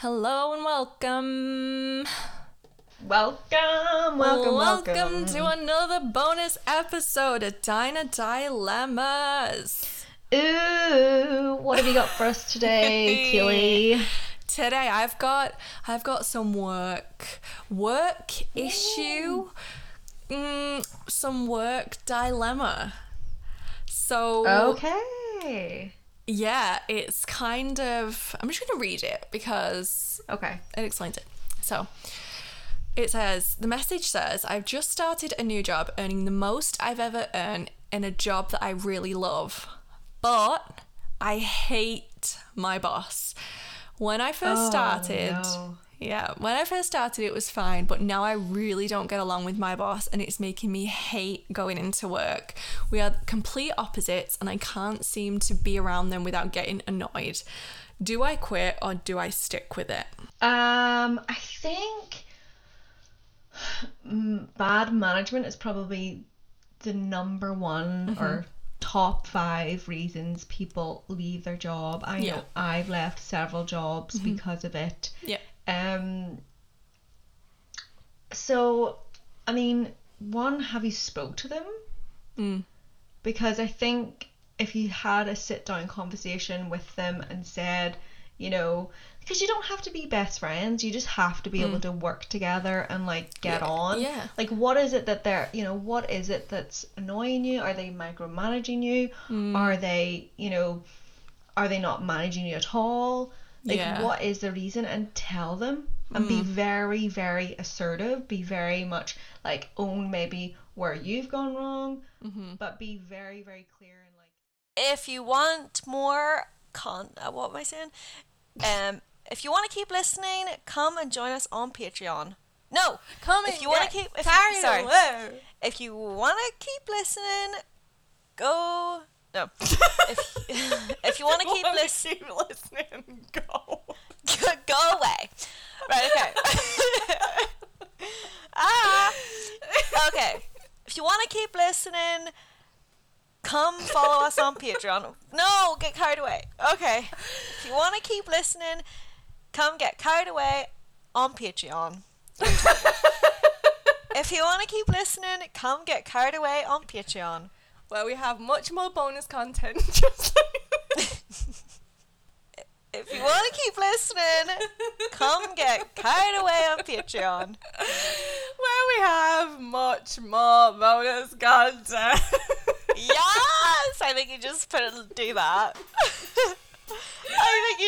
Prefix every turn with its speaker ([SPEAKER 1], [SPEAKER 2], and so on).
[SPEAKER 1] Hello and welcome.
[SPEAKER 2] Welcome, welcome, welcome.
[SPEAKER 1] Welcome to another bonus episode of Diner Dilemmas.
[SPEAKER 2] Ooh, what have you got for us today, Keely?
[SPEAKER 1] Today I've got I've got some work work issue, mm, some work dilemma. So
[SPEAKER 2] Okay.
[SPEAKER 1] Yeah, it's kind of I'm just gonna read it because
[SPEAKER 2] Okay.
[SPEAKER 1] it explains it. So it says the message says I've just started a new job earning the most I've ever earned in a job that I really love. But I hate my boss. When I first
[SPEAKER 2] Oh,
[SPEAKER 1] started,
[SPEAKER 2] no.
[SPEAKER 1] Yeah, when I first started it was fine, but now I really don't get along with my boss and it's making me hate going into work. We are complete opposites and I can't seem to be around them without getting annoyed. Do I quit or do I stick with it?
[SPEAKER 2] Um, I think mm, bad management is probably the number one or top five reasons people leave their job. I
[SPEAKER 1] Yeah.
[SPEAKER 2] know I've left several jobs because of it.
[SPEAKER 1] Yeah.
[SPEAKER 2] Um. So, I mean, one, have you spoke to them?
[SPEAKER 1] Mm.
[SPEAKER 2] Because I think if you had a sit down conversation with them and said, you know, because you don't have to be best friends, you just have to be able to work together and like get
[SPEAKER 1] Mm. Yeah,
[SPEAKER 2] on.
[SPEAKER 1] yeah.
[SPEAKER 2] Like, what is it that they're, you know, what is it that's annoying you? Are they micromanaging you?
[SPEAKER 1] Mm.
[SPEAKER 2] Are they, you know, are they not managing you at all? Like,
[SPEAKER 1] Yeah.
[SPEAKER 2] what is the reason? And tell them and be very, very assertive. Be very much like own maybe where you've gone wrong, but be very, very clear and like.
[SPEAKER 3] if you want more con uh, what am I saying? Um if you want to keep listening, come and join us on Patreon. No,
[SPEAKER 1] Come
[SPEAKER 3] if you want to keep if you, sorry, if you want to keep listening, go no. if if you want to keep listening,
[SPEAKER 1] keep listening. Go.
[SPEAKER 3] go away. Right, okay. ah. Okay. If you want to keep listening, come follow us on Patreon. No, get carried away. Okay. If you want to keep listening, come get carried away on Patreon. if you want to keep listening, come get carried away on Patreon.
[SPEAKER 1] Where we have much more bonus content. Just
[SPEAKER 3] If you want to keep listening, come get carried away on Patreon.
[SPEAKER 1] where we have much more bonus content.
[SPEAKER 3] Yes! I think you just put it, do that. I think you